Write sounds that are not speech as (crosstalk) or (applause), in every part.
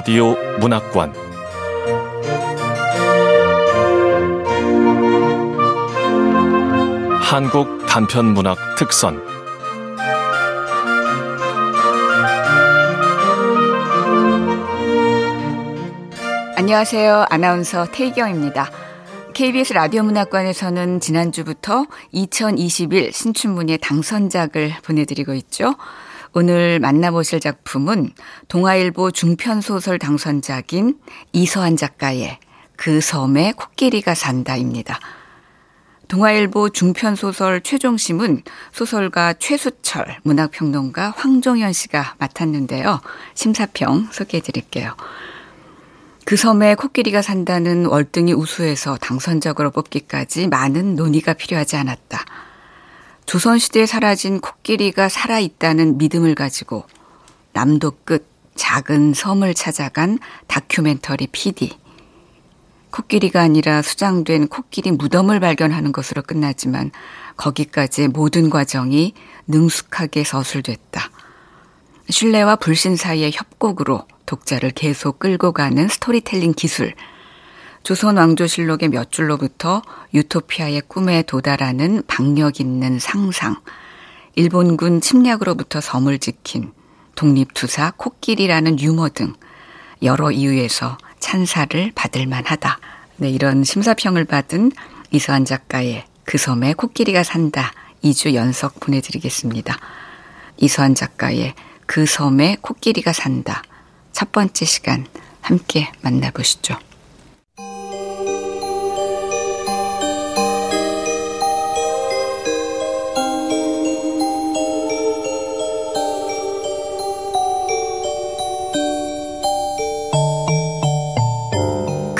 라디오 문학관 한국 단편 문학 특선 안녕하세요. 아나운서 태희경입니다. KBS 라디오 문학관에서는 지난주부터 2021 신춘문예 당선작을 보내드리고 있죠. 오늘 만나보실 작품은 동아일보 중편소설 당선작인 이서한 작가의 그 섬에 코끼리가 산다입니다. 동아일보 중편소설 최종심은 소설가 최수철, 문학평론가 황종현 씨가 맡았는데요. 심사평 소개해 드릴게요. 그 섬에 코끼리가 산다는 월등히 우수해서 당선적으로 뽑기까지 많은 논의가 필요하지 않았다. 조선시대에 사라진 코끼리가 살아있다는 믿음을 가지고 남도 끝 작은 섬을 찾아간 다큐멘터리 PD. 코끼리가 아니라 수장된 코끼리 무덤을 발견하는 것으로 끝나지만 거기까지의 모든 과정이 능숙하게 서술됐다. 신뢰와 불신 사이의 협곡으로 독자를 계속 끌고 가는 스토리텔링 기술. 조선 왕조실록의 몇 줄로부터 유토피아의 꿈에 도달하는 박력 있는 상상, 일본군 침략으로부터 섬을 지킨 독립투사 코끼리라는 유머 등 여러 이유에서 찬사를 받을 만하다. 네, 이런 심사평을 받은 이서한 작가의 그 섬에 코끼리가 산다 2주 연속 보내드리겠습니다. 이서한 작가의 그 섬에 코끼리가 산다 첫 번째 시간 함께 만나보시죠.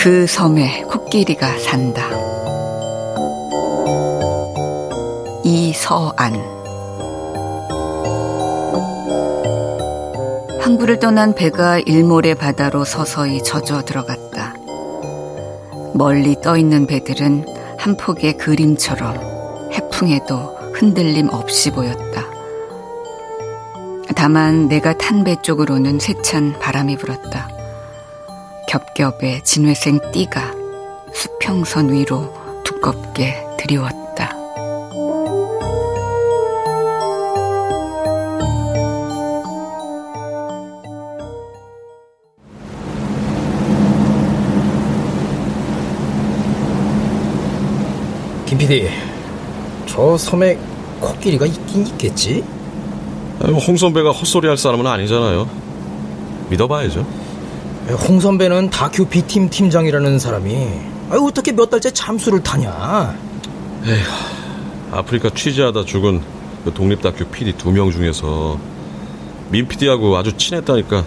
그 섬에 코끼리가 산다. 이서안 항구를 떠난 배가 일몰의 바다로 서서히 젖어 들어갔다. 멀리 떠 있는 배들은 한 폭의 그림처럼 해풍에도 흔들림 없이 보였다. 다만 내가 탄 배 쪽으로는 세찬 바람이 불었다. 겹겹의 진회생 띠가 수평선 위로 두껍게 드리웠다. 김 PD, 저 섬에 코끼리가 있긴 있겠지? 홍 선배가 헛소리 할 사람은 아니잖아요. 믿어봐야죠. 홍 선배는 다큐 B팀 팀장이라는 사람이 어떻게 몇 달째 잠수를 타냐? 에휴, 아프리카 취재하다 죽은 그 독립 다큐 PD 두 명 중에서 민 PD하고 아주 친했다니까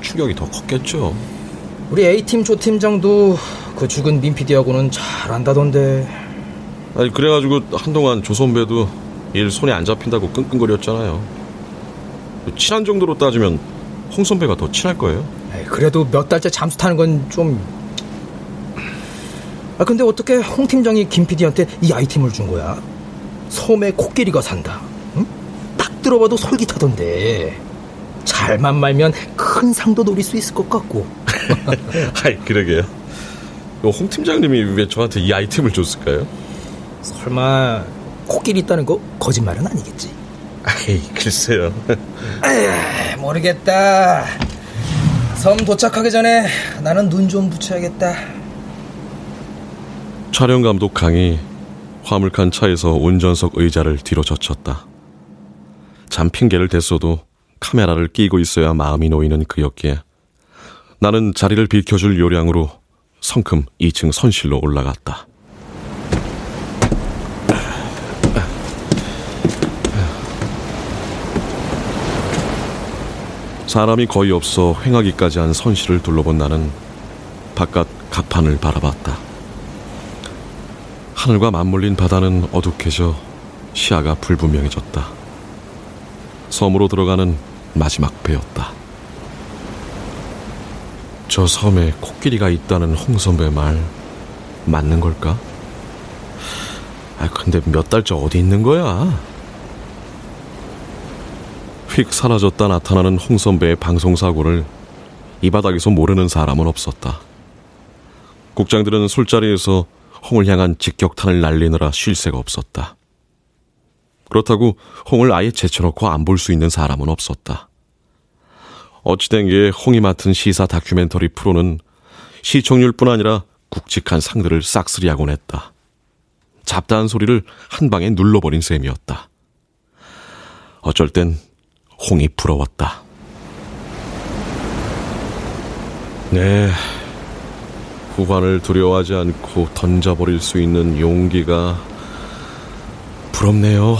충격이 더 컸겠죠. 우리 A팀 조 팀장도 그 죽은 민 PD하고는 잘 안다던데. 아니 그래가지고 한동안 조 선배도 일 손에 안 잡힌다고 끙끙거렸잖아요. 친한 정도로 따지면 홍 선배가 더 친할 거예요. 그래도 몇 달째 잠수 타는 건 좀. 아, 근데 어떻게 홍 팀장이 김 PD한테 이 아이템을 준 거야? 섬에 코끼리가 산다. 응? 딱 들어봐도 솔깃하던데. 잘만 말면 큰 상도 노릴 수 있을 것 같고. (laughs) 아이, 그러게요. 홍 팀장님이 왜 저한테 이 아이템을 줬을까요? 설마 코끼리 있다는 거 거짓말은 아니겠지? 아이, 글쎄요. (laughs) 에이, 모르겠다. 섬 도착하기 전에 나는 눈 좀 붙여야겠다. 촬영 감독 강이 화물칸 차에서 운전석 의자를 뒤로 젖혔다. 잠 핑계를 댔어도 카메라를 끼고 있어야 마음이 놓이는 그였기에 나는 자리를 비켜줄 요량으로 성큼 2층 선실로 올라갔다. 사람이 거의 없어 횡하기까지 한 선실을 둘러본 나는 바깥 가판을 바라봤다. 하늘과 맞물린 바다는 어둑해져 시야가 불분명해졌다. 섬으로 들어가는 마지막 배였다. 저 섬에 코끼리가 있다는 홍선배 말 맞는 걸까? 아, 근데 몇 달째 어디 있는 거야? 휙 사라졌다 나타나는 홍 선배의 방송사고를 이 바닥에서 모르는 사람은 없었다. 국장들은 술자리에서 홍을 향한 직격탄을 날리느라 쉴 새가 없었다. 그렇다고 홍을 아예 제쳐놓고 안 볼 수 있는 사람은 없었다. 어찌된 게 홍이 맡은 시사 다큐멘터리 프로는 시청률뿐 아니라 굵직한 상들을 싹쓸이하곤 했다. 잡다한 소리를 한 방에 눌러버린 셈이었다. 어쩔 땐 홍이 부러웠다. 네. 후반을 두려워하지 않고 던져버릴 수 있는 용기가 부럽네요.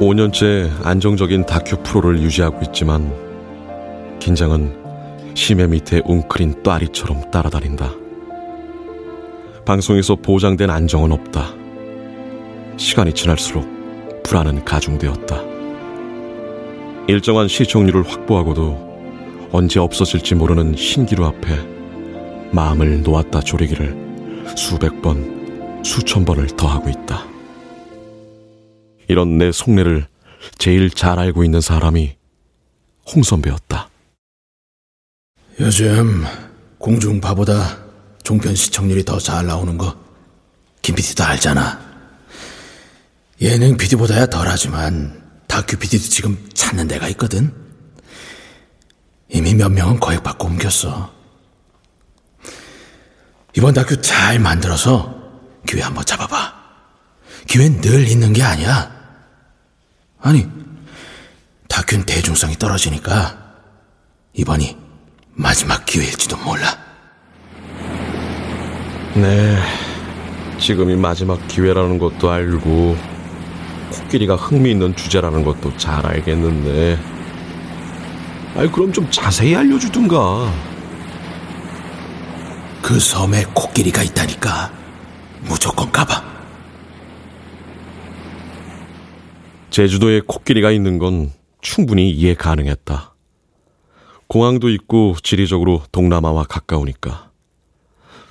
(5년째) 안정적인 다큐 프로를 유지하고 있지만 긴장은 심해 밑에 웅크린 또아리처럼 따라다닌다. 방송에서 보장된 안정은 없다. 시간이 지날수록 불안은 가중되었다. 일정한 시청률을 확보하고도 언제 없어질지 모르는 신기루 앞에 마음을 놓았다 조리기를 수백 번, 수천 번을 더하고 있다. 이런 내 속내를 제일 잘 알고 있는 사람이 홍 선배였다. 요즘 공중파보다 종편 시청률이 더 잘 나오는 거 김PD도 알잖아. 예능 PD보다야 덜하지만 다큐 PD도 지금 찾는 데가 있거든. 이미 몇 명은 거액받고 옮겼어. 이번 다큐 잘 만들어서 기회 한번 잡아봐. 기회는 늘 있는 게 아니야. 아니, 다큐는 대중성이 떨어지니까 이번이 마지막 기회일지도 몰라. 네, 지금이 마지막 기회라는 것도 알고 코끼리가 흥미있는 주제라는 것도 잘 알겠는데 아이 그럼 좀 자세히 알려주든가 그 섬에 코끼리가 있다니까 무조건 가봐. 제주도에 코끼리가 있는 건 충분히 이해 가능했다. 공항도 있고 지리적으로 동남아와 가까우니까.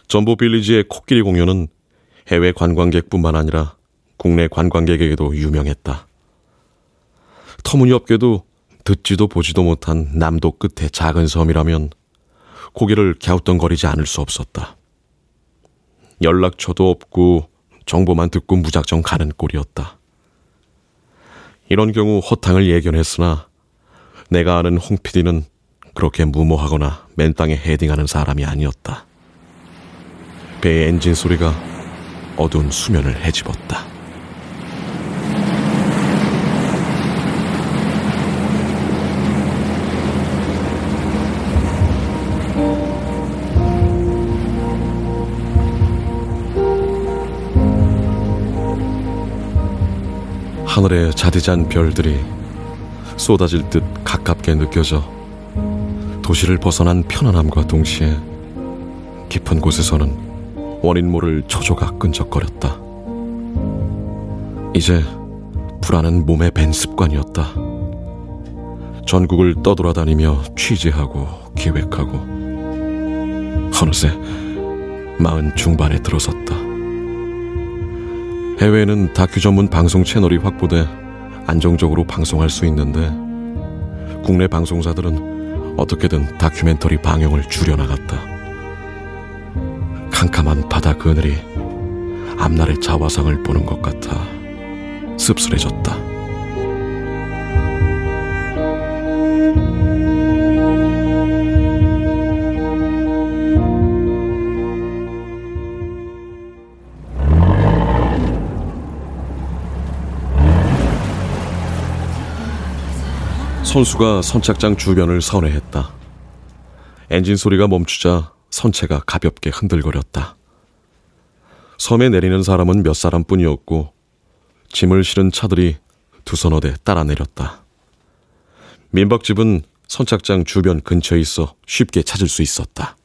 전보 빌리지의 코끼리 공연은 해외 관광객뿐만 아니라 국내 관광객에게도 유명했다. 터무니없게도 듣지도 보지도 못한 남도 끝의 작은 섬이라면 고개를 갸우뚱거리지 않을 수 없었다. 연락처도 없고 정보만 듣고 무작정 가는 꼴이었다. 이런 경우 허탕을 예견했으나 내가 아는 홍 PD는 그렇게 무모하거나 맨 땅에 헤딩하는 사람이 아니었다. 배의 엔진 소리가 어두운 수면을 헤집었다. 하늘에 자디잔 별들이 쏟아질 듯 가깝게 느껴져 도시를 벗어난 편안함과 동시에 깊은 곳에서는 원인 모를 초조가 끈적거렸다. 이제 불안은 몸에 밴 습관이었다. 전국을 떠돌아다니며 취재하고 기획하고 어느새 마흔 중반에 들어섰다. 해외에는 다큐 전문 방송 채널이 확보돼 안정적으로 방송할 수 있는데 국내 방송사들은 어떻게든 다큐멘터리 방영을 줄여나갔다. 캄캄한 바다 그늘이 앞날의 자화상을 보는 것 같아 씁쓸해졌다. 선수가 선착장 주변을 선회했다. 엔진 소리가 멈추자 선체가 가볍게 흔들거렸다. 섬에 내리는 사람은 몇 사람뿐이었고 짐을 실은 차들이 두 서너 대 따라 내렸다. 민박집은 선착장 주변 근처에 있어 쉽게 찾을 수 있었다.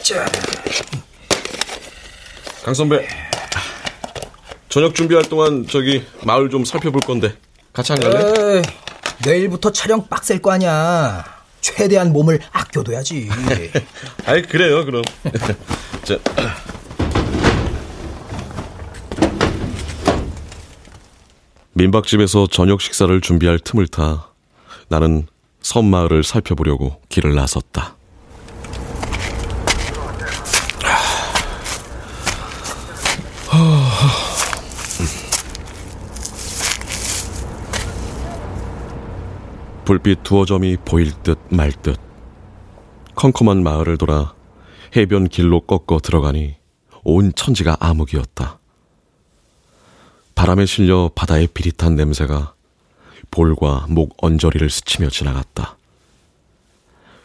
자, 강 선배, 저녁 준비할 동안 저기 마을 좀 살펴볼 건데 같이 안 갈래? 에이, 내일부터 촬영 빡셀 거 아니야. 최대한 몸을 아껴둬야지. (laughs) 아이 그래요 그럼. (laughs) 자. 민박집에서 저녁 식사를 준비할 틈을 타 나는 섬마을을 살펴보려고 길을 나섰다. 불빛 두어 점이 보일 듯 말 듯. 컴컴한 마을을 돌아 해변 길로 꺾어 들어가니 온 천지가 암흑이었다. 바람에 실려 바다의 비릿한 냄새가 볼과 목 언저리를 스치며 지나갔다.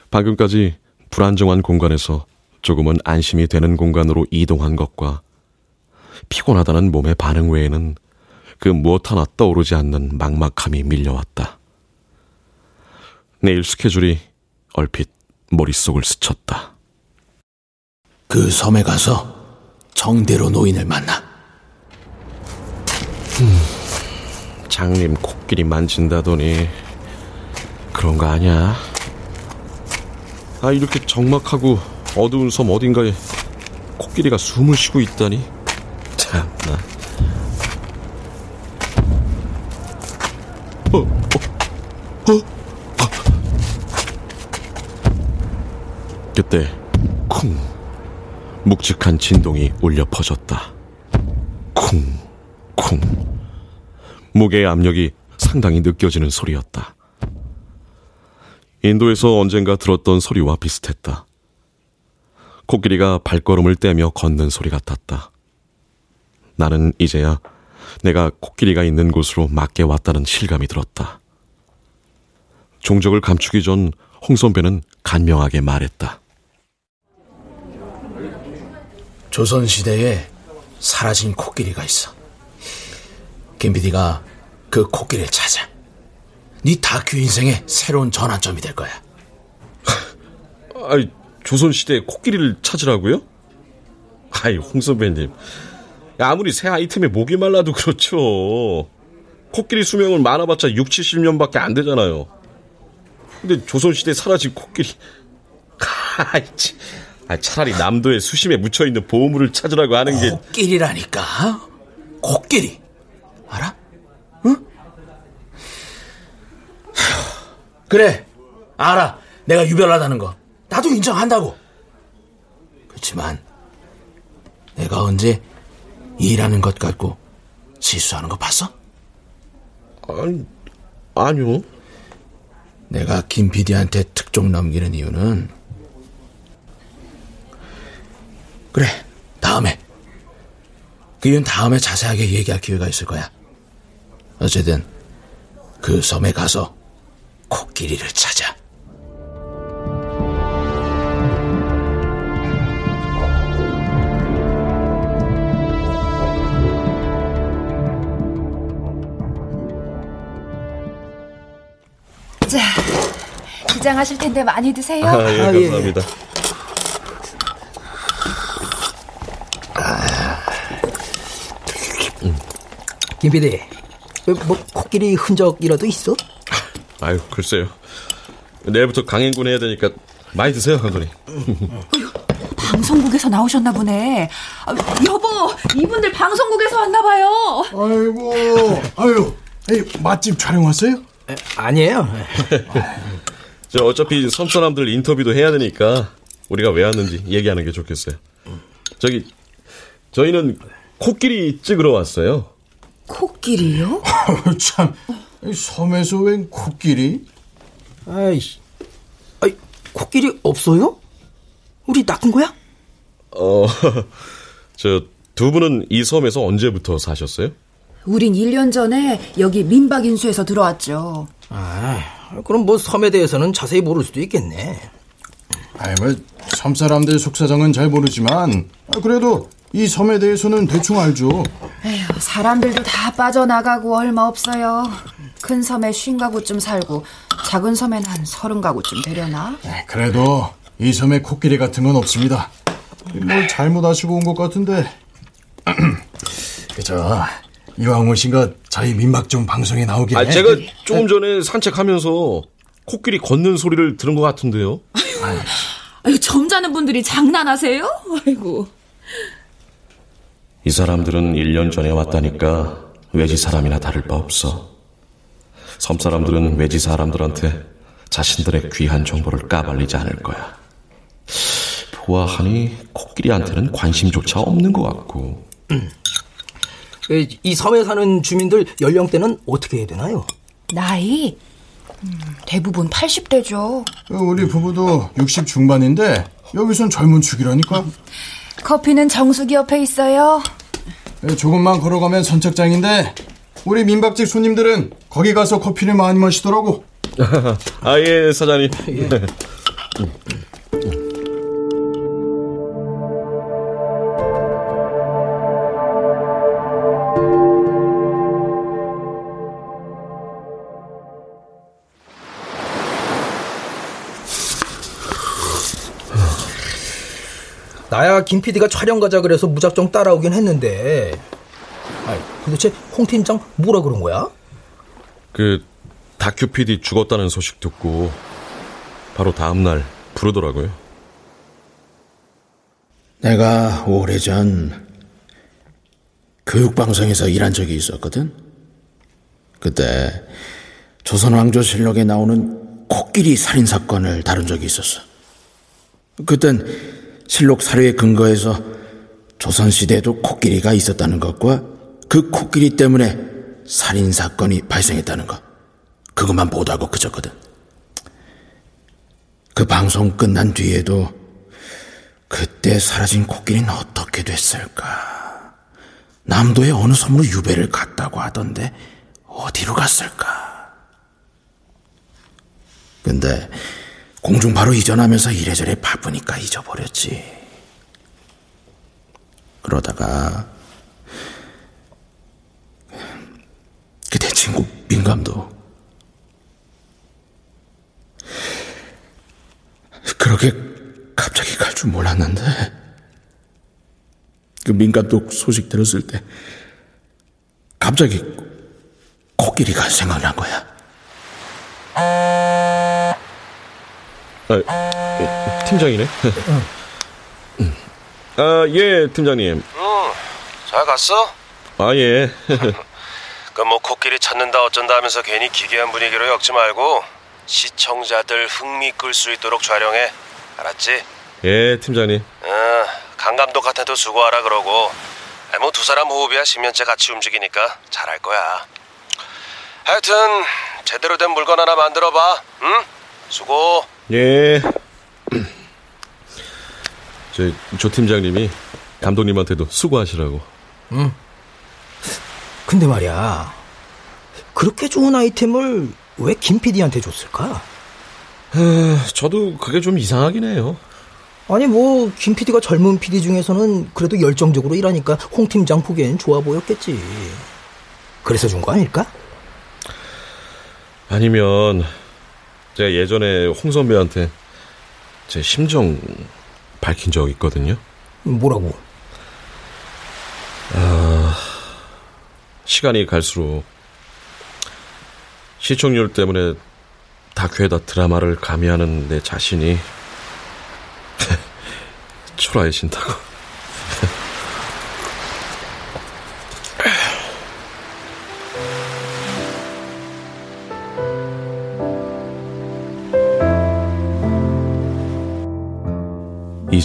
방금까지 불안정한 공간에서 조금은 안심이 되는 공간으로 이동한 것과 피곤하다는 몸의 반응 외에는 그 무엇 하나 떠오르지 않는 막막함이 밀려왔다. 내일 스케줄이 얼핏 머릿속을 스쳤다. 그 섬에 가서 정대로 노인을 만나. 장님 코끼리 만진다더니 그런 거 아니야? 아 이렇게 적막하고 어두운 섬 어딘가에 코끼리가 숨을 쉬고 있다니 참나. 어, 어, 어, 어. 그때 쿵 묵직한 진동이 울려 퍼졌다. 쿵 쿵. 무게의 압력이 상당히 느껴지는 소리였다. 인도에서 언젠가 들었던 소리와 비슷했다. 코끼리가 발걸음을 떼며 걷는 소리 같았다. 나는 이제야 내가 코끼리가 있는 곳으로 맞게 왔다는 실감이 들었다. 종적을 감추기 전 홍선배는 간명하게 말했다. 조선시대에 사라진 코끼리가 있어. 김PD가 그 코끼리를 찾아. 네 다큐 인생의 새로운 전환점이 될 거야. (laughs) 아이, 조선시대 코끼리를 찾으라고요? 아이, 홍 선배님. 아무리 새 아이템에 목이 말라도 그렇죠. 코끼리 수명은 많아봤자 6, 70년밖에 안 되잖아요. 근데 조선시대 사라진 코끼리. (laughs) 아이, 아, 차라리 남도에 수심에 묻혀있는 보물을 찾으라고 하는 게. 코끼리라니까? 코끼리. 알아? 응? (sighs) 그래, 알아. 내가 유별나다는 거. 나도 인정한다고. 그렇지만, 내가 언제 일하는 것 같고 실수하는 거 봤어? 아니, 아니요. 내가 김 PD한테 특종 넘기는 이유는 그래, 다음에. 그 이유는 다음에 자세하게 얘기할 기회가 있을 거야. 어쨌든 그 섬에 가서 코끼리를 찾아. 자, 기장하실 텐데 많이 드세요. 아, 예, 아, 예. 감사합니다. 김 PD, 뭐 코끼리 흔적이라도 있어? 아유, 글쎄요. 내일부터 강행군 해야 되니까 많이 드세요, 감독님. 방송국에서 나오셨나 보네. 아, 여보, 이분들 방송국에서 왔나 봐요. 아이고, 아유, 에이, 맛집 촬영 왔어요? 에, 아니에요. 저 어차피 섬 사람들 인터뷰도 해야 되니까 우리가 왜 왔는지 얘기하는 게 좋겠어요. 저기 저희는 코끼리 찍으러 왔어요. 코끼리요? (laughs) 참, 이 섬에서 웬 코끼리? 아이씨, 아이 코끼리 없어요? 우리 낚은 거야? 어, (laughs) 저 두 분은 이 섬에서 언제부터 사셨어요? 우린 1년 전에 여기 민박 인수에서 들어왔죠. 아, 그럼 뭐 섬에 대해서는 자세히 모를 수도 있겠네. 아이, 뭐, 섬 사람들 속사정은 잘 모르지만, 아, 그래도 이 섬에 대해서는 대충 알죠. 에휴, 사람들도 다 빠져나가고 얼마 없어요. 큰 섬에 쉰 가구쯤 살고 작은 섬엔 한 서른 가구쯤 되려나? 에이, 그래도 이 섬에 코끼리 같은 건 없습니다. 뭘 잘못 아시고 온 것 같은데. (clears throat) 그저 이왕 오신 거 저희 민박종 방송에 나오게. 아, 제가 조금 전에 산책하면서 코끼리 걷는 소리를 들은 것 같은데요. 아유, 점잖은 분들이 장난하세요? 아이고. 이 사람들은 1년 전에 왔다니까 외지 사람이나 다를 바 없어. 섬 사람들은 외지 사람들한테 자신들의 귀한 정보를 까발리지 않을 거야. 보아하니 코끼리한테는 관심조차 없는 것 같고. 이 섬에 사는 주민들 연령대는 어떻게 해야 되나요? 나이? 음, 대부분 80대죠. 우리 부부도 60 중반인데 여기선 젊은 축이라니까. (laughs) 커피는 정수기 옆에 있어요. 조금만 걸어가면 선착장인데 우리 민박집 손님들은 거기 가서 커피를 많이 마시더라고. (laughs) 아, 예, 사장님. 예. (laughs) 김 PD가 촬영 가자 그래서 무작정 따라오긴 했는데 아니, 도대체 홍 팀장 뭐라 그런 거야? 그 다큐 PD 죽었다는 소식 듣고 바로 다음 날 부르더라고요. 내가 오래전 교육방송에서 일한 적이 있었거든. 그때 조선왕조실록에 나오는 코끼리 살인 사건을 다룬 적이 있었어. 그땐 실록 사료에 근거해서 조선시대에도 코끼리가 있었다는 것과 그 코끼리 때문에 살인사건이 발생했다는 것. 그것만 보도하고 그쳤거든. 그 방송 끝난 뒤에도 그때 사라진 코끼리는 어떻게 됐을까? 남도의 어느 섬으로 유배를 갔다고 하던데 어디로 갔을까? 근데 공중 바로 이전하면서 이래저래 바쁘니까 잊어버렸지. 그러다가 그대 친구 민감도 그렇게 갑자기 갈 줄 몰랐는데 그 민감독 소식 들었을 때 갑자기 코끼리가 생각난 거야. 아, 팀장이네. (laughs) 아, 예, 팀장님. 응, 잘 갔어? 아, 예. (laughs) 그뭐 코끼리 찾는다 어쩐다 하면서 괜히 기괴한 분위기로 엮지 말고 시청자들 흥미 끌 수 있도록 촬영해. 알았지? 예, 팀장님. 어, 강 감독한테도 수고하라 그러고. 뭐 두 사람 호흡이야 10년째 같이 움직이니까 잘할 거야. 하여튼 제대로 된 물건 하나 만들어 봐. 응? 수고. 예. (clears throat) 저, 조 팀장님이 감독님한테도 수고하시라고. 응. 근데 말이야. 그렇게 좋은 아이템을 왜 김 PD한테 줬을까? 아, 저도 그게 좀 이상하긴 해요. 아니 뭐 김 PD가 젊은 PD 중에서는 그래도 열정적으로 일하니까 홍 팀장 보기엔 좋아 보였겠지. 그래서 준 거 아닐까? 아니면 제가 예전에 홍 선배한테 제 심정 밝힌 적 있거든요. 뭐라고? 아, 시간이 갈수록 시청률 때문에 다큐에다 드라마를 가미하는 내 자신이 (laughs) 초라해진다고.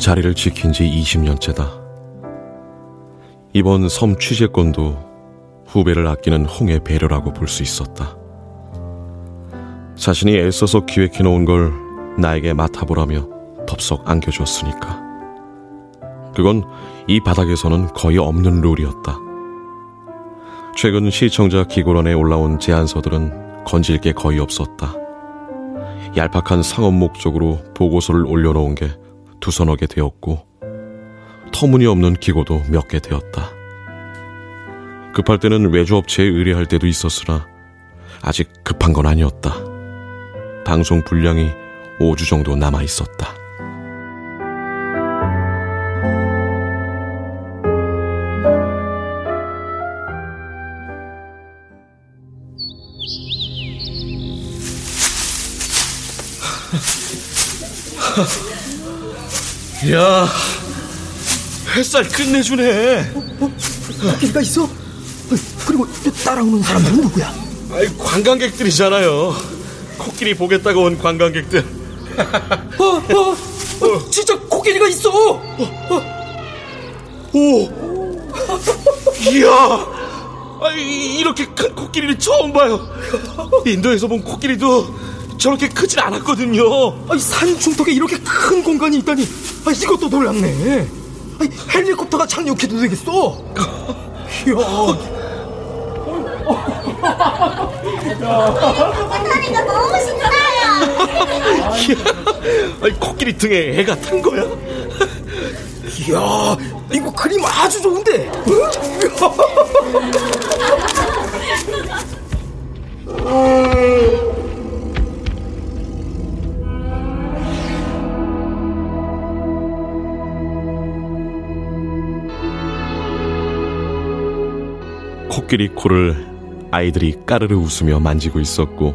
자리를 지킨 지 20년째다. 이번 섬 취재권도 후배를 아끼는 홍의 배려라고 볼 수 있었다. 자신이 애써서 기획해 놓은 걸 나에게 맡아보라며 덥석 안겨줬으니까. 그건 이 바닥에서는 거의 없는 룰이었다. 최근 시청자 기고란에 올라온 제안서들은 건질 게 거의 없었다. 얄팍한 상업 목적으로 보고서를 올려놓은 게 두 서너 개 되었고, 터무니없는 기고도 몇 개 되었다. 급할 때는 외주업체에 의뢰할 때도 있었으나, 아직 급한 건 아니었다. 방송 분량이 5주 정도 남아 있었다. (laughs) 야 햇살 끝내주네. 거기가 있어? 그리고 따라오는 사람들은 누구야? 아이, 관광객들이잖아요. 코끼리 보겠다고 온 관광객들. 어, 어, 어, 진짜 코끼리가 있어. 오! 이야! 아, 이렇게 큰 코끼리를 처음 봐요. 인도에서 본 코끼리도 저렇게 크진 않았거든요. 아니, 산 중턱에 이렇게 큰 공간이 있다니. 아, 이것도 놀랍네. 아니, 헬리콥터가 착륙해도 되겠어. (laughs) 이야. 하니까 너무 신나요. (laughs) 아니, 코끼리 등에 애가 탄 거야? (laughs) 이야, 이거 그림 아주 좋은데. 코끼리 코를 아이들이 까르르 웃으며 만지고 있었고,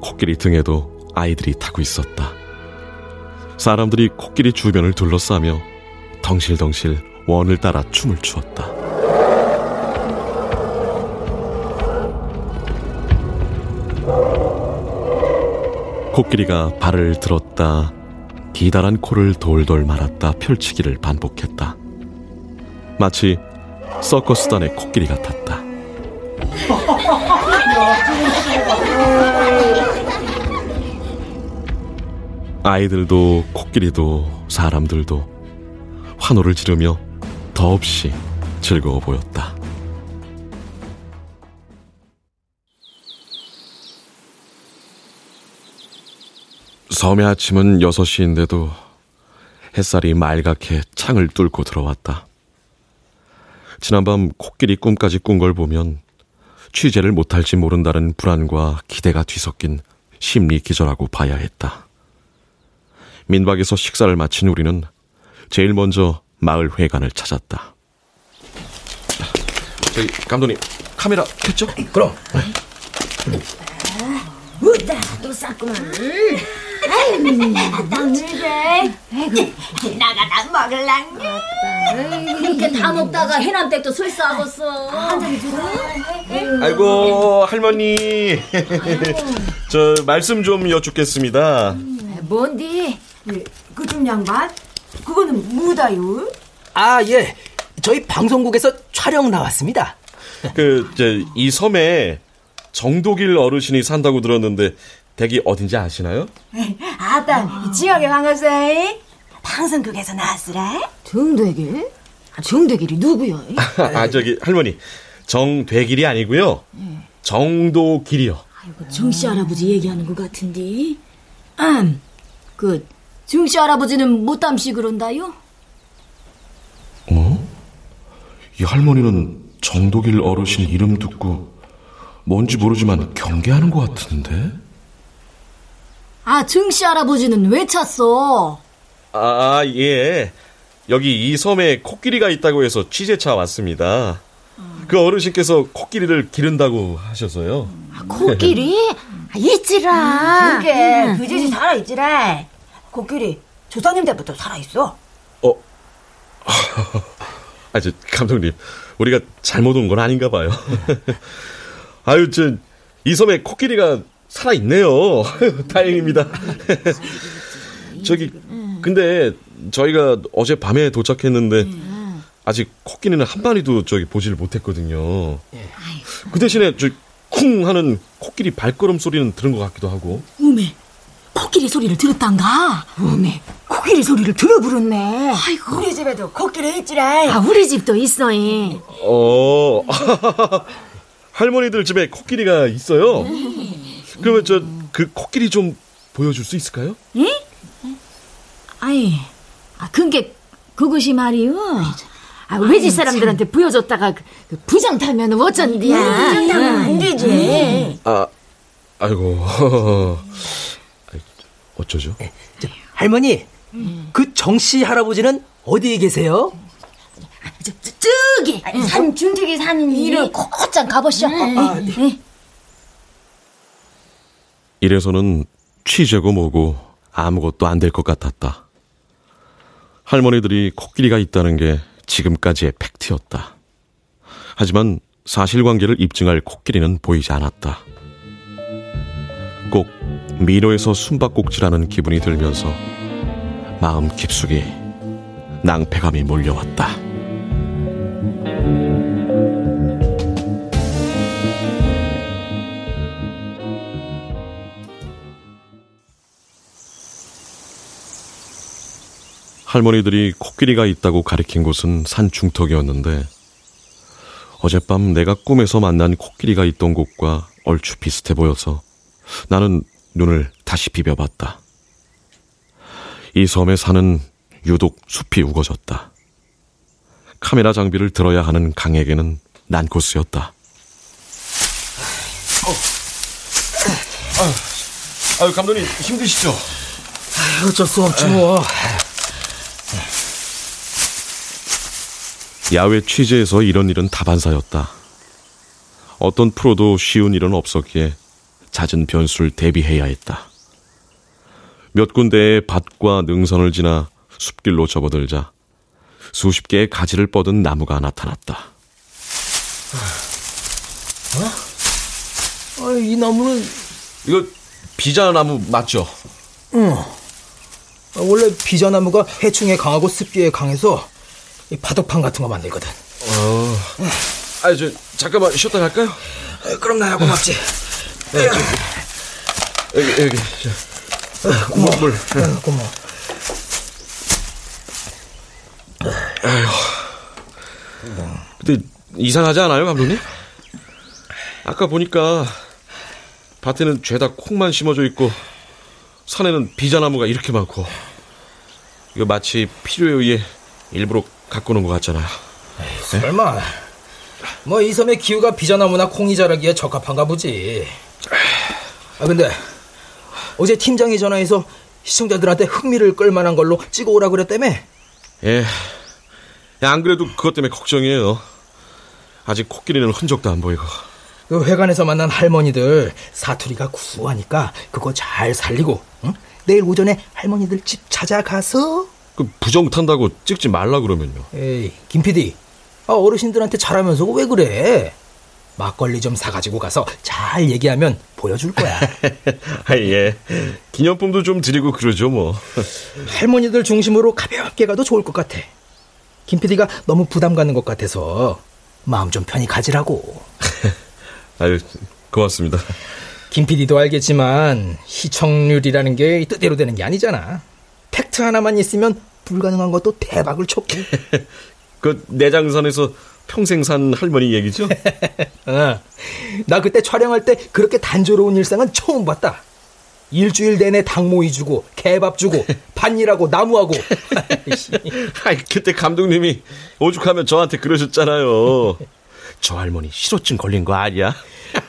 코끼리 등에도 아이들이 타고 있었다. 사람들이 코끼리 주변을 둘러싸며 덩실덩실 원을 따라 춤을 추었다. 코끼리가 발을 들었다. 기다란 코를 돌돌 말았다 펼치기를 반복했다. 마치 서커스단의 코끼리 같았다. 아이들도 코끼리도 사람들도 환호를 지르며 더없이 즐거워 보였다. 섬의 아침은 6시인데도 햇살이 말갛게 창을 뚫고 들어왔다. 지난밤 코끼리 꿈까지 꾼 걸 보면 취재를 못할지 모른다는 불안과 기대가 뒤섞인 심리 기절하고 봐야 했다. 민박에서 식사를 마친 우리는 제일 먼저 마을 회관을 찾았다. 저기 감독님 카메라 켰죠? 그럼. 우다 또 쌌구만. 남들게. 아이고, 나가 다 먹을랑. 이렇게 다 먹다가 해남댁도 설사하겠어. 아이고 할머니 (laughs) 저 말씀 좀 여쭙겠습니다. 뭔디? 그중 양반? 그거는 뭐다요? 아, 예. 저희 방송국에서 촬영 나왔습니다. 그 이 섬에 정독일 어르신이 산다고 들었는데 댁이 어딘지 아시나요? (laughs) 아따, 지역에 반갑어요. 방송국에서 나왔으라. 정대길? 정대길이 누구야? (laughs) 아 저기 할머니 정되길이 아니고요 정도길이요. 정씨 할아버지 얘기하는 것 같은데. 음, 그 정씨 할아버지는 못담시 그런다요? 어? 이 할머니는 정도길 어르신 이름 듣고 뭔지 모르지만 경계하는 것 같은데? 아, 정씨 할아버지는 왜 찼어? 아, 예. 여기 이 섬에 코끼리가 있다고 해서 취재차 왔습니다. 그 어르신께서 코끼리를 기른다고 하셔서요. 코끼리? 아, 있지라. 그게 그 짓이 살아 있지라. 코끼리 조상님 때부터 살아 있어. 어? (laughs) 아, 저, 감독님. 우리가 잘못 온 건 아닌가 봐요. (laughs) 아유, 저, 이 섬에 코끼리가 살아있네요. (laughs) 다행입니다. (laughs) 저기, 근데 저희가 어제 밤에 도착했는데 아직 코끼리는 한 마리도 저기 보지를 못했거든요. 그 대신에 저 쿵 하는 코끼리 발걸음 소리는 들은 것 같기도 하고. 우메, 코끼리 소리를 들었단가? 어메, 코끼리 소리를 들어부렸네. 아이고. 우리 집에도 코끼리 있지라. 아, 우리 집도 있어, 이. 어, (laughs) 할머니들 집에 코끼리가 있어요. 그러면 저 그 코끼리 좀 보여줄 수 있을까요? 아이, 아, 그게, 그것이 말이요. 아, 외지 사람들한테 보여줬다가 그, 그 부장 타면 어쩐디야. 부장 타면 안 되지. 아, 아이고. (laughs) 아이, 어쩌죠? 할머니, 그 정씨 할아버지는 어디에 계세요? 저, 저, 저기. 산 중턱에 사는 이를 곧장 가보시오. 아, 네. 이래서는 취재고 뭐고 아무것도 안 될 것 같았다. 할머니들이 코끼리가 있다는 게 지금까지의 팩트였다. 하지만 사실관계를 입증할 코끼리는 보이지 않았다. 꼭 미로에서 숨바꼭질하는 기분이 들면서 마음 깊숙이 낭패감이 몰려왔다. 할머니들이 코끼리가 있다고 가리킨 곳은 산 중턱이었는데 어젯밤 내가 꿈에서 만난 코끼리가 있던 곳과 얼추 비슷해 보여서 나는 눈을 다시 비벼봤다. 이 섬의 산은 유독 숲이 우거졌다. 카메라 장비를 들어야 하는 강에게는 난코스였다. 어. 아유, 감독님 힘드시죠? 어쩔 수 없지 뭐. 야외 취재에서 이런 일은 다반사였다. 어떤 프로도 쉬운 일은 없었기에 잦은 변수를 대비해야 했다. 몇 군데의 밭과 능선을 지나 숲길로 접어들자 수십 개의 가지를 뻗은 나무가 나타났다. 어? 아, 이 나무는 이거 비자나무 맞죠? 응. 아, 원래 비자나무가 해충에 강하고 습기에 강해서 이 바둑판 같은 거 만들거든. 어. 아, 저 잠깐만 쉬었다 갈까요? 아, 그럼 나야 고맙지. 네, 저, 여기 여기. 저, 고마워. 물. 아, 고마워. 아휴. 근데 이상하지 않아요, 감독님? 아까 보니까 밭에는 죄다 콩만 심어져 있고 산에는 비자나무가 이렇게 많고 이거 마치 필요에 의해 일부러 갖고 놓은 것 같잖아요. 에이, 설마. 뭐 이 섬의 기후가 비자나무나 콩이 자라기에 적합한가 보지. 아 근데 어제 팀장이 전화해서 시청자들한테 흥미를 끌만한 걸로 찍어오라 그랬다며? 예. 안 그래도 그것 때문에 걱정이에요. 아직 코끼리는 흔적도 안 보이고. 그 회관에서 만난 할머니들 사투리가 구수하니까 그거 잘 살리고 응? 내일 오전에 할머니들 집 찾아가서 그 부정 탄다고 찍지 말라 그러면요. 에이 김 PD 아, 어르신들한테 잘하면서 왜 그래 막걸리 좀 사가지고 가서 잘 얘기하면 보여줄 거야 (laughs) 아, 예. 기념품도 좀 드리고 그러죠 뭐. 할머니들 중심으로 가볍게 가도 좋을 것 같아 김 PD가 너무 부담 갖는 것 같아서 마음 좀 편히 가지라고 (laughs) 아유 고맙습니다. 김 PD도 알겠지만 시청률이라는 게 뜻대로 되는 게 아니잖아. 팩트 하나만 있으면 불가능한 것도 대박을 쳤고. (laughs) 그 내장산에서 평생 산 할머니 얘기죠? (laughs) 어. 나 그때 촬영할 때 그렇게 단조로운 일상은 처음 봤다. 일주일 내내 닭모이 주고 개밥 주고 (laughs) 밭일하고 나무하고. 아이 그때 감독님이 오죽하면 저한테 그러셨잖아요. 저 할머니 실어증 걸린 거 아니야?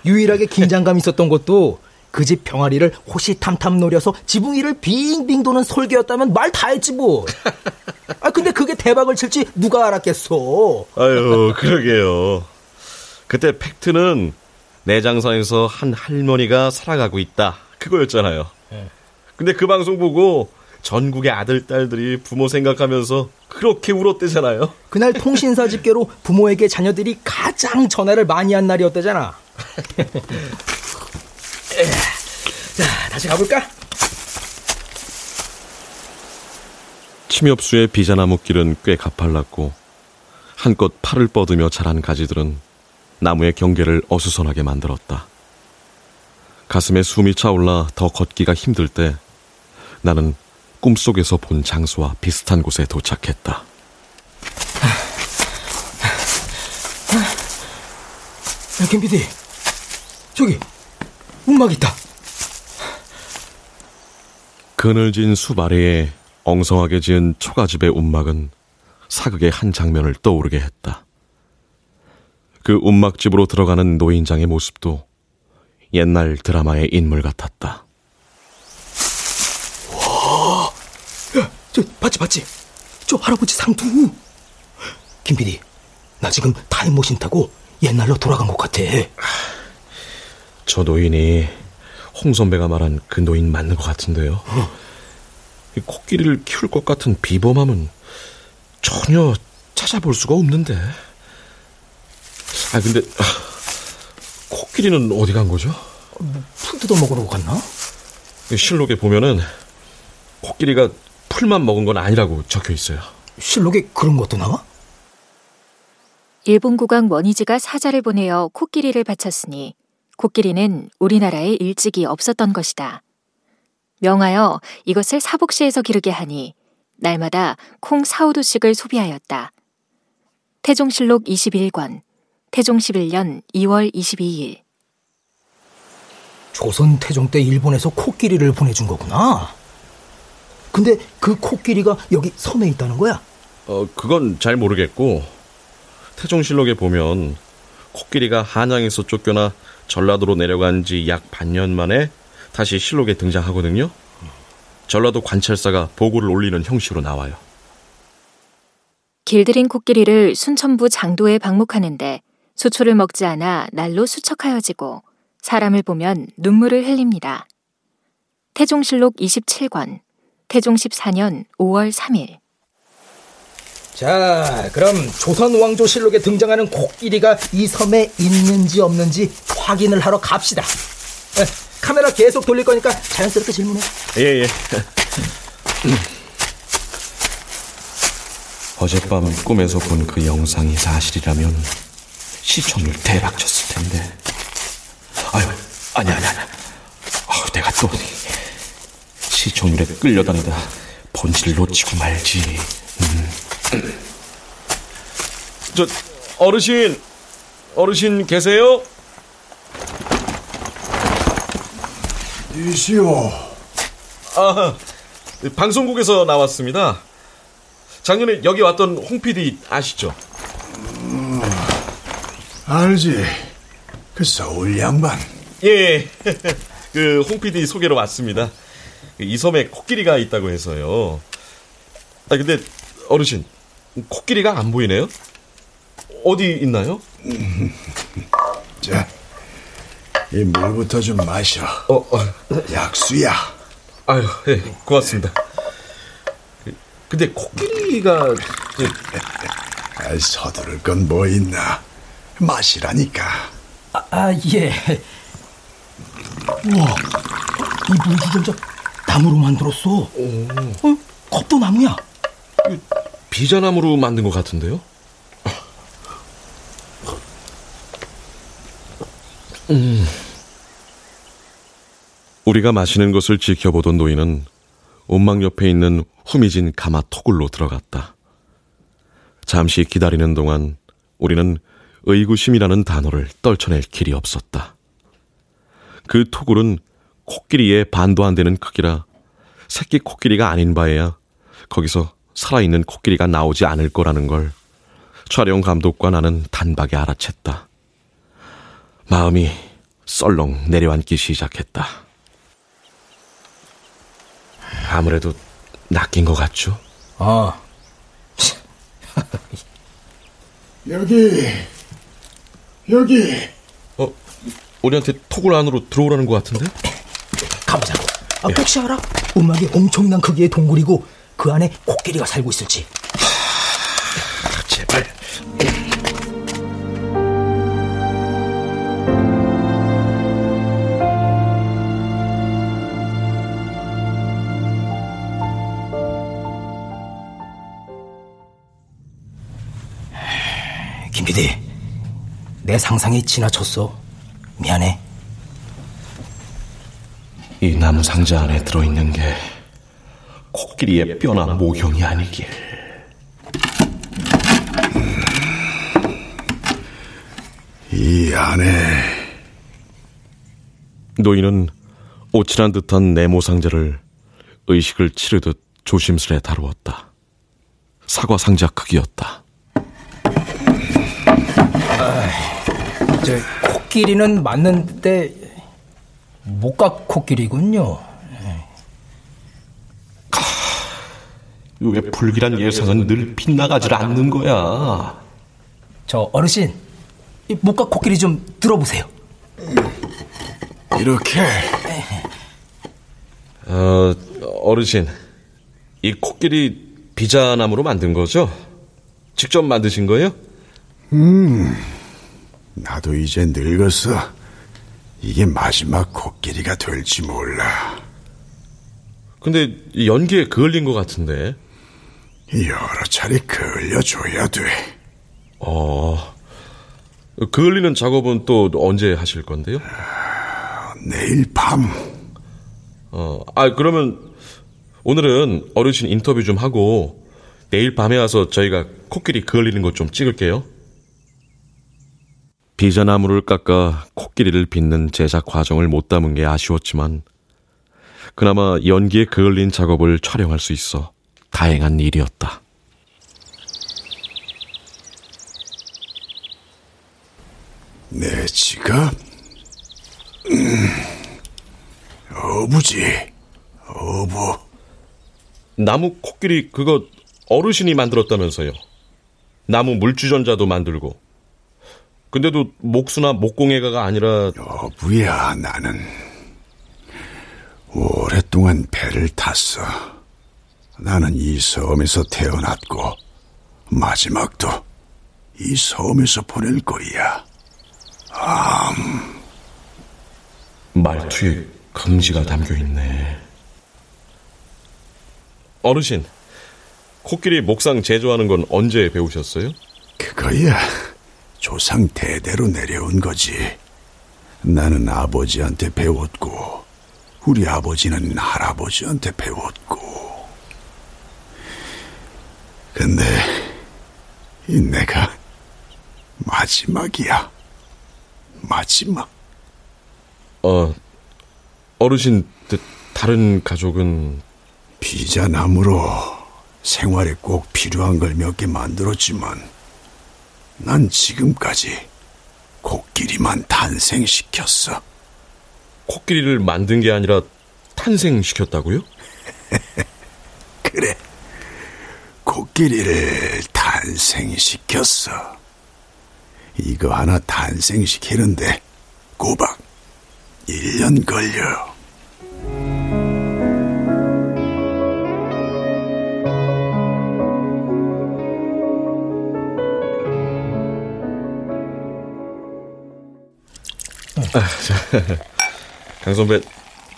유일하게 긴장감 있었던 것도 그 집 병아리를 호시탐탐 노려서 지붕 위를 빙빙 도는 설계였다면 말 다 했지 뭐. (laughs) 아 근데 그게 대박을 칠지 누가 알았겠어. 아유 그러게요. 그때 팩트는 내장산에서 한 할머니가 살아가고 있다 그거였잖아요. 근데 그 방송 보고 전국의 아들 딸들이 부모 생각하면서 그렇게 울었대잖아요. 그날 통신사 집계로 부모에게 자녀들이 가장 전화를 많이 한 날이었대잖아. (laughs) 자, 다시 가볼까? 침엽수의 비자나무 길은 꽤 가팔랐고 한껏 팔을 뻗으며 자란 가지들은 나무의 경계를 어수선하게 만들었다. 가슴에 숨이 차올라 더 걷기가 힘들 때 나는 꿈속에서 본 장소와 비슷한 곳에 도착했다. 야, 김 PD. 저기, 움막 있다. 그늘진 숲 아래에 엉성하게 지은 초가집의 움막은 사극의 한 장면을 떠오르게 했다. 그 움막집으로 들어가는 노인장의 모습도 옛날 드라마의 인물 같았다. 와, 야, 저 봤지 봤지? 저 할아버지 상투. 김 PD, 나 지금 타임머신 타고 옛날로 돌아간 것 같아. 저 노인이 홍 선배가 말한 그 노인 맞는 것 같은데요. 이 코끼리를 키울 것 같은 비범함은 전혀 찾아볼 수가 없는데. 아 근데 아, 코끼리는 어디 간 거죠? 풀 뜯어 먹으러 갔나? 실록에 보면은 코끼리가 풀만 먹은 건 아니라고 적혀 있어요. 실록에 그런 것도 나와? 일본 국왕 원이즈가 사자를 보내어 코끼리를 바쳤으니 코끼리는 우리나라에 일찍이 없었던 것이다. 명하여 이것을 사복시에서 기르게 하니 날마다 콩 사오두씩을 소비하였다. 태종실록 21권, 태종 11년 2월 22일. 조선 태종 때 일본에서 코끼리를 보내준 거구나. 근데 그 코끼리가 여기 섬에 있다는 거야? 어, 그건 잘 모르겠고 태종실록에 보면 코끼리가 한양에서 쫓겨나 전라도로 내려간 지 약 반년 만에 다시 실록에 등장하거든요. 전라도 관찰사가 보고를 올리는 형식으로 나와요. 길들인 코끼리를 순천부 장도에 방목하는데 수초를 먹지 않아 날로 수척하여지고 사람을 보면 눈물을 흘립니다. 태종실록 27권, 태종 14년 5월 3일. 자, 그럼 조선 왕조 실록에 등장하는 코끼리가 이 섬에 있는지 없는지 확인을 하러 갑시다. 에, 카메라 계속 돌릴 거니까 자연스럽게 질문해. 예, 예. 어젯밤 꿈에서 본 그 영상이 사실이라면 시청률 대박 쳤을 텐데. 아유, 아니, 아니, 아니. 아유, 내가 또 시청률에 끌려다니다 본질 놓치고 말지. 음. 저, 어르신, 어르신 계세요? 이시오. 아, 방송국에서 나왔습니다. 작년에 여기 왔던 홍 PD 아시죠? 음, 알지. 그 서울 양반. 예, (laughs) 그 홍 PD 소개로 왔습니다. 이 섬에 코끼리가 있다고 해서요. 아, 근데 어르신, 코끼리가 안 보이네요? 어디 있나요? (laughs) 자, 이 물부터 좀 마셔. 어, 어. 약수야. 아유, 예, 고맙습니다. 근데 코끼리가 (laughs) 서두를 건 뭐 있나? 마시라니까. 아, 아 예. 우와, 이 물주전자 나무로 만들었어. 어, 컵도 나무야. 비자나무로 만든 것 같은데요? 음. 우리가 마시는 것을 지켜보던 노인은 온망 옆에 있는 후미진 가마 토굴로 들어갔다. 잠시 기다리는 동안 우리는 의구심이라는 단어를 떨쳐낼 길이 없었다. 그 토굴은 코끼리의 반도 안 되는 크기라 새끼 코끼리가 아닌 바에야 거기서 살아있는 코끼리가 나오지 않을 거라는 걸 촬영 감독과 나는 단박에 알아챘다. 마음이 썰렁 내려앉기 시작했다. 아무래도 낚인 것 같죠? 아. (laughs) 여기, 여기. 어, 우리한테 토굴 안으로 들어오라는 것 같은데? (laughs) 가보자. 아, 혹시 알아? 음악이 엄청난 크기의 동굴이고 그 안에 코끼리가 살고 있을지. 하, 제발. 김PD, 내 상상이 지나쳤어. 미안해. 이 나무 상자 안에 들어있는 게 코끼리의 뼈나 모형이 아니길. 이 안에 노인은 오칠한 듯한 네모 상자를 의식을 치르듯 조심스레 다루었다. 사과 상자 크기였다. 아, 저 코끼리는 맞는데 목각 코끼리군요. 왜 불길한 예상은 늘 빗나가질 않는 거야? 저 어르신, 이 목각 코끼리 좀 들어보세요. 이렇게. 어, 어르신, 이 코끼리 비자나무로 만든 거죠? 직접 만드신 거예요? 음, 나도 이제 늙었어. 이게 마지막 코끼리가 될지 몰라. 근데 연기에 그을린 것 같은데. 여러 차례 그을려줘야 돼. 어, 그을리는 작업은 또 언제 하실 건데요? 내일 밤. 어, 아, 그러면 오늘은 어르신 인터뷰 좀 하고 내일 밤에 와서 저희가 코끼리 그을리는 것 좀 찍을게요. 비자나무를 깎아 코끼리를 빚는 제작 과정을 못 담은 게 아쉬웠지만 그나마 연기에 그을린 작업을 촬영할 수 있어 다행한 일이었다. 내 지갑? 음, 어부지, 어부. 나무 코끼리 그거 어르신이 만들었다면서요. 나무 물주전자도 만들고. 근데도 목수나 목공예가가 아니라 어부야 나는 오랫동안 배를 탔어. 나는 이 섬에서 태어났고 마지막도 이 섬에서 보낼 거야. 암. 말투에 금지가 담겨 있네. 어르신, 코끼리 목상 제조하는 건 언제 배우셨어요? 그거야. 조상 대대로 내려온 거지. 나는 아버지한테 배웠고, 우리 아버지는 할아버지한테 배웠고. 근데, 이 내가 마지막이야. 마지막. 어, 어르신, 다른 가족은? 비자나무로 생활에 꼭 필요한 걸 몇 개 만들었지만, 난 지금까지 코끼리만 탄생시켰어. 코끼리를 만든 게 아니라 탄생시켰다고요? (laughs) 그래. 코끼리를 탄생시켰어. 이거 하나 탄생시키는데 꼬박 1년 걸려. 아, (laughs) 강 선배,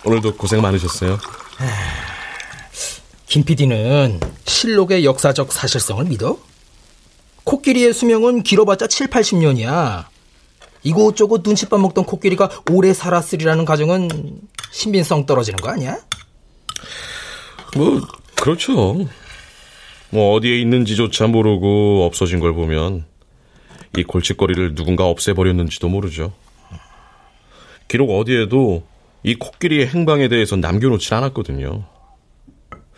오늘도 고생 많으셨어요. (laughs) 김 PD는 실록의 역사적 사실성을 믿어? 코끼리의 수명은 길어봤자 7, 80년이야. 이곳저곳 눈칫밥 먹던 코끼리가 오래 살았으리라는 가정은 신빙성 떨어지는 거 아니야? 뭐, 그렇죠. 뭐, 어디에 있는지조차 모르고 없어진 걸 보면 이 골칫거리를 누군가 없애버렸는지도 모르죠. 기록 어디에도 이 코끼리의 행방에 대해서 남겨놓지 않았거든요.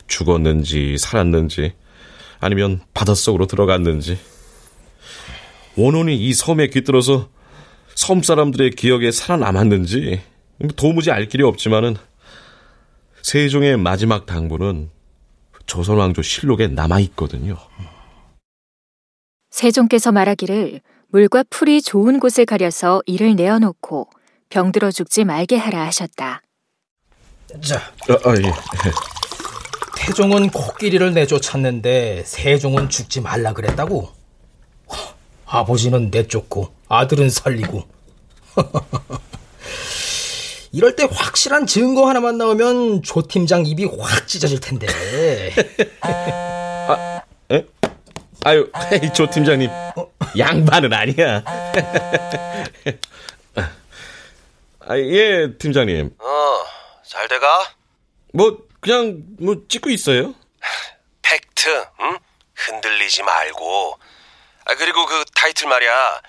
죽었는지 살았는지 아니면 바닷속으로 들어갔는지 원혼이 이 섬에 깃들어서 섬 사람들의 기억에 살아남았는지 도무지 알 길이 없지만은 세종의 마지막 당부는 조선 왕조 실록에 남아 있거든요. 세종께서 말하기를 물과 풀이 좋은 곳을 가려서 이를 내어놓고 병들어 죽지 말게 하라 하셨다. 자, 아, 아, 예. 태종은 코끼리를 내쫓았는데 세종은 죽지 말라 그랬다고? 아버지는 내쫓고 아들은 살리고. (laughs) 이럴 때 확실한 증거 하나만 나오면 조 팀장 입이 확 찢어질 텐데. 아, 에? 아유, (laughs) 조 팀장님. 양반은 아니야. (laughs) 아, 예, 팀장님. 어, 잘 돼가? 뭐, 그냥, 뭐, 찍고 있어요. 팩트, 응? 흔들리지 말고. 아, 그리고 그 타이틀 말이야.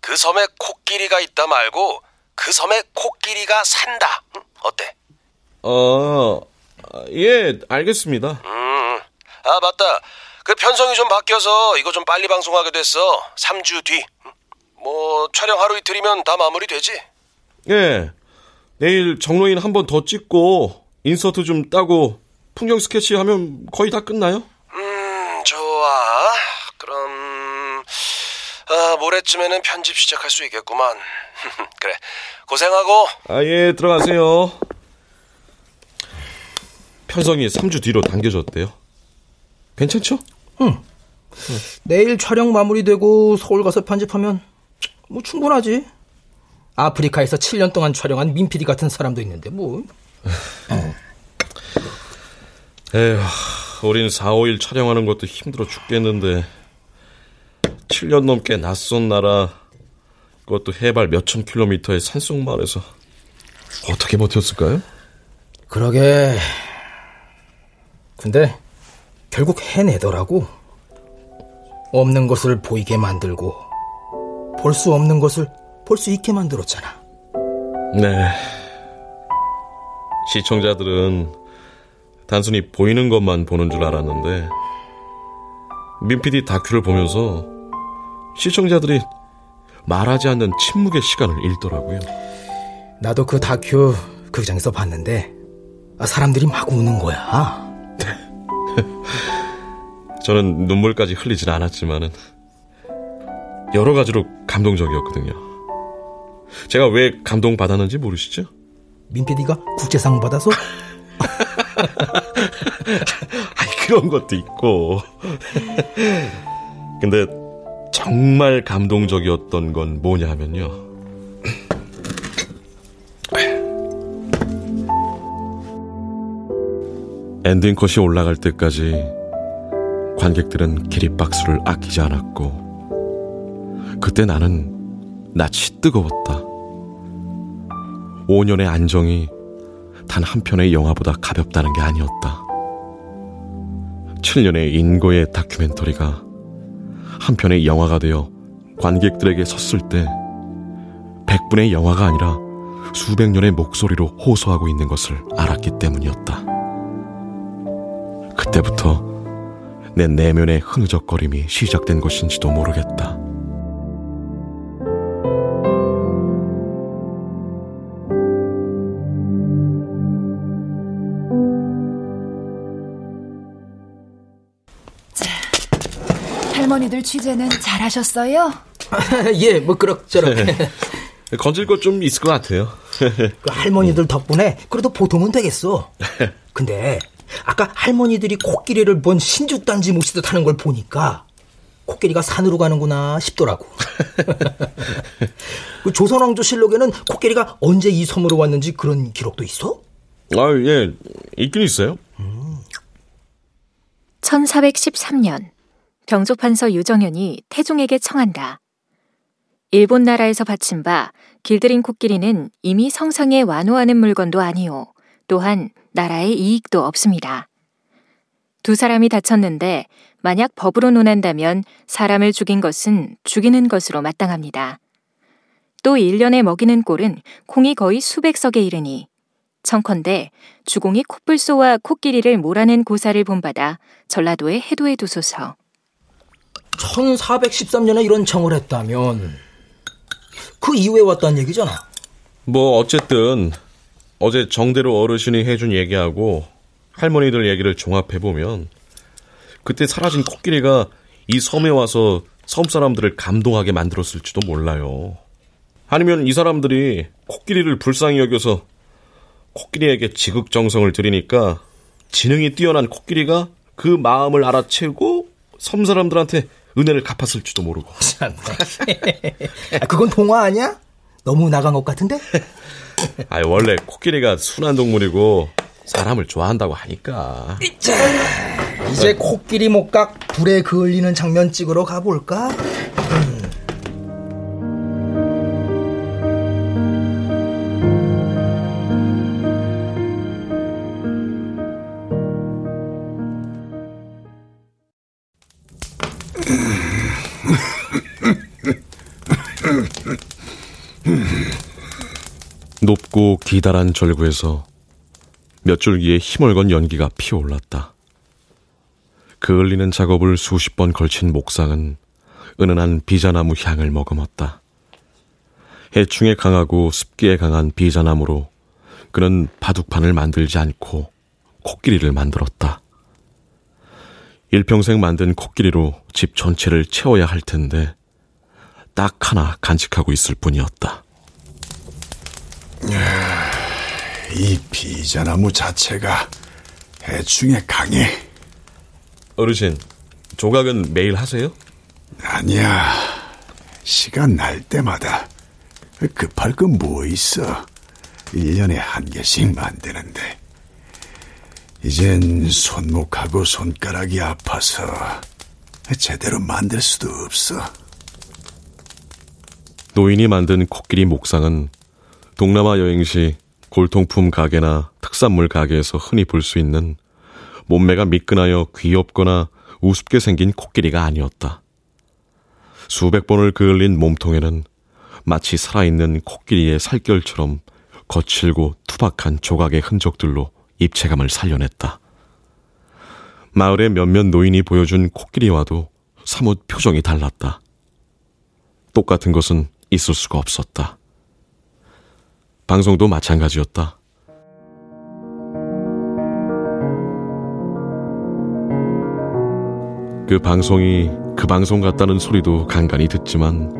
그 섬에 코끼리가 있다 말고, 그 섬에 코끼리가 산다. 응? 어때? 어, 예, 알겠습니다. 음, 아, 맞다. 그 편성이 좀 바뀌어서 이거 좀 빨리 방송하게 됐어. 3주 뒤. 뭐, 촬영 하루 이틀이면 다 마무리되지? 예. 내일 정로인 한 번 더 찍고 인서트 좀 따고 풍경 스케치 하면 거의 다 끝나요? 음, 좋아. 그럼 아, 모레쯤에는 편집 시작할 수 있겠구만. (laughs) 그래. 고생하고. 아, 예, 들어가세요. 편성이 3주 뒤로 당겨졌대요. 괜찮죠? 응. 내일 촬영 마무리되고 서울 가서 편집하면 뭐 충분하지. 아프리카에서 7년 동안 촬영한 민피디 같은 사람도 있는데 뭐. (laughs) 에휴, 우린 4, 5일 촬영하는 것도 힘들어 죽겠는데 7년 넘게 낯선 나라 그것도 해발 몇천 킬로미터의 산속마을에서 어떻게 버텼을까요? 그러게. 근데 결국 해내더라고. 없는 것을 보이게 만들고 볼 수 없는 것을 볼 수 있게 만들었잖아. 네. 시청자들은 단순히 보이는 것만 보는 줄 알았는데 민피디 다큐를 보면서 시청자들이 말하지 않는 침묵의 시간을 잃더라고요. 나도 그 다큐 극장에서 봤는데 아, 사람들이 막 우는 거야. (laughs) 저는 눈물까지 흘리진 않았지만은 여러 가지로 감동적이었거든요. 제가 왜 감동받았는지 모르시죠? 민PD가 국제상 받아서? (laughs) 아니, 그런 것도 있고. (laughs) 근데 정말 감동적이었던 건 뭐냐 하면요. (clears throat) 엔딩컷이 올라갈 때까지 관객들은 기립박수를 아끼지 않았고, 그때 나는 낯이 뜨거웠다. 5년의 안정이 단 한 편의 영화보다 가볍다는 게 아니었다. 7년의 인고의 다큐멘터리가 한 편의 영화가 되어 관객들에게 섰을 때 100분의 영화가 아니라 수백 년의 목소리로 호소하고 있는 것을 알았기 때문이었다. 그때부터 내 내면의 흐느적거림이 시작된 것인지도 모르겠다. 할머니들 취재는 잘하셨어요? (laughs) 예, 뭐 그럭저럭. (laughs) 건질 것 좀 있을 것 같아요. 그 할머니들 덕분에 그래도 보통은 되겠어. 근데 아까 할머니들이 코끼리를 뭔 신죽단지 모시듯 하는 걸 보니까 코끼리가 산으로 가는구나 싶더라고. (laughs) 그 조선왕조 실록에는 코끼리가 언제 이 섬으로 왔는지 그런 기록도 있어? 아, 예, 있긴 있어요. 1413년 병조판서 유정현이 태종에게 청한다. 일본 나라에서 바친 바 길들인 코끼리는 이미 성상에 완호하는 물건도 아니오. 또한 나라의 이익도 없습니다. 두 사람이 다쳤는데 만약 법으로 논한다면 사람을 죽인 것은 죽이는 것으로 마땅합니다. 또 1년에 먹이는 꼴은 콩이 거의 수백 석에 이르니 청컨대 주공이 코뿔소와 코끼리를 몰아낸 고사를 본받아 전라도에 해도해 두소서. 1413년에 이런 청을 했다면 그 이후에 왔다는 얘기잖아. 뭐 어쨌든 어제 정대로 어르신이 해준 얘기하고 할머니들 얘기를 종합해 보면 그때 사라진 코끼리가 이 섬에 와서 섬 사람들을 감동하게 만들었을지도 몰라요. 아니면 이 사람들이 코끼리를 불쌍히 여겨서 코끼리에게 지극정성을 들이니까 지능이 뛰어난 코끼리가 그 마음을 알아채고 섬 사람들한테 은혜를 갚았을지도 모르고. (laughs) 아, 그건 동화 아니야? 너무 나간 것 같은데? (laughs) 아 원래 코끼리가 순한 동물이고 사람을 좋아한다고 하니까. 자, 이제 코끼리 목각 불에 그을리는 장면 찍으러 가볼까? 음. 높고 기다란 절구에서 몇 줄기의 힘을 건 연기가 피어올랐다. 그을리는 작업을 수십 번 걸친 목상은 은은한 비자나무 향을 머금었다. 해충에 강하고 습기에 강한 비자나무로 그는 바둑판을 만들지 않고 코끼리를 만들었다. 일평생 만든 코끼리로 집 전체를 채워야 할 텐데 딱 하나 간직하고 있을 뿐이었다. 이 비자나무 자체가 해충에 강해. 어르신, 조각은 매일 하세요? 아니야. 시간 날 때마다 급할 건 뭐 있어? 1년에 한 개씩 만드는데. 이젠 손목하고 손가락이 아파서 제대로 만들 수도 없어. 노인이 만든 코끼리 목상은 동남아 여행 시 골통품 가게나 특산물 가게에서 흔히 볼 수 있는 몸매가 미끈하여 귀엽거나 우습게 생긴 코끼리가 아니었다. 수백 번을 그을린 몸통에는 마치 살아있는 코끼리의 살결처럼 거칠고 투박한 조각의 흔적들로 입체감을 살려냈다. 마을의 몇몇 노인이 보여준 코끼리와도 사뭇 표정이 달랐다. 똑같은 것은 있을 수가 없었다. 방송도 마찬가지였다. 그 방송이 그 방송 같다는 소리도 간간히 듣지만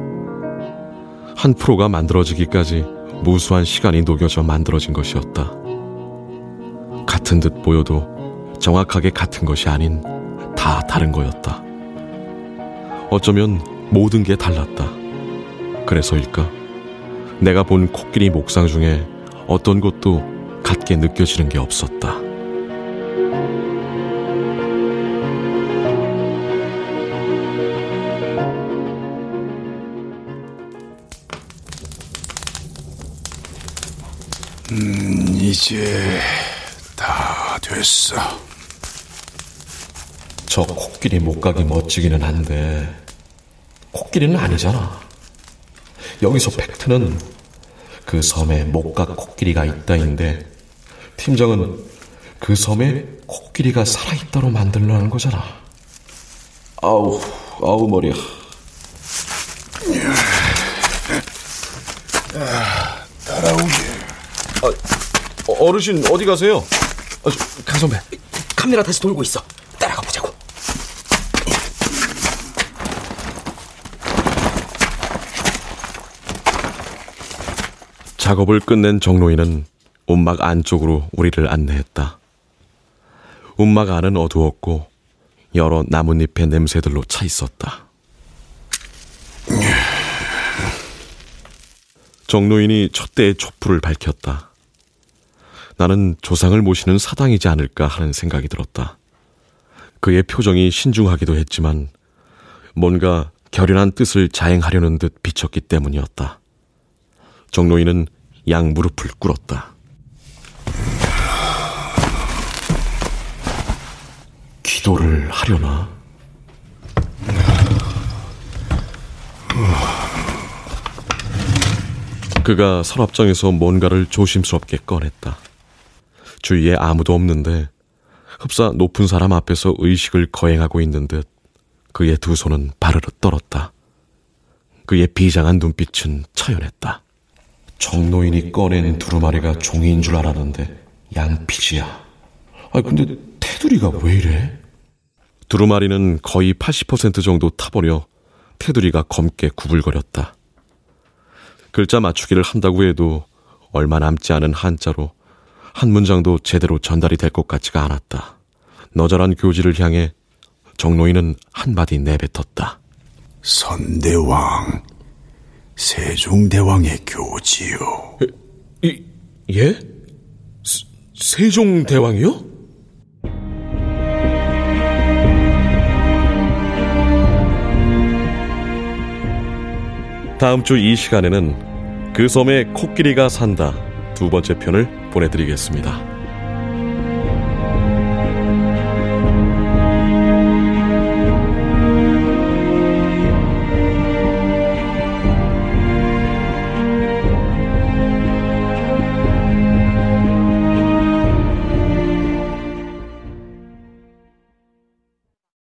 한 프로가 만들어지기까지 무수한 시간이 녹여져 만들어진 것이었다. 같은 듯 보여도 정확하게 같은 것이 아닌 다 다른 거였다. 어쩌면 모든 게 달랐다. 그래서일까? 내가 본 코끼리 목상 중에 어떤 것도 같게 느껴지는 게 없었다. 음, 이제 다 됐어. 저 코끼리 목각이 멋지기는 한데 코끼리는 아니잖아. 여기서 팩트는 그 섬에 목각 코끼리가 있다인데 팀장은 그 섬에 코끼리가 살아있다로 만들려는 거잖아. 아우, 아우 머리야. 따라오게. 아, 어르신 어디 가세요? 아, 강 선배. 카메라 다시 돌고 있어. 따라가 보자고. 작업을 끝낸 정로인은 움막 안쪽으로 우리를 안내했다. 움막 안은 어두웠고 여러 나뭇잎의 냄새들로 차 있었다. 정로인이 첫대의 촛불을 밝혔다. 나는 조상을 모시는 사당이지 않을까 하는 생각이 들었다. 그의 표정이 신중하기도 했지만 뭔가 결연한 뜻을 자행하려는 듯 비쳤기 때문이었다. 정로인은 양 무릎을 꿇었다. 기도를 하려나? 그가 서랍장에서 뭔가를 조심스럽게 꺼냈다. 주위에 아무도 없는데 흡사 높은 사람 앞에서 의식을 거행하고 있는 듯 그의 두 손은 바르르 떨었다. 그의 비장한 눈빛은 처연했다. 정노인이 꺼낸 두루마리가 종이인 줄 알았는데 양피지야. 아 근데 테두리가 왜 이래? 두루마리는 거의 80% 정도 타버려 테두리가 검게 구불거렸다. 글자 맞추기를 한다고 해도 얼마 남지 않은 한자로 한 문장도 제대로 전달이 될 것 같지가 않았다. 너절한 교지를 향해 정노인은 한마디 내뱉었다. 선대왕, 세종대왕의 교지요. 이, 예? 세, 세종대왕이요? 다음 주 이 시간에는 그 섬에 코끼리가 산다 두 번째 편을 보내드리겠습니다.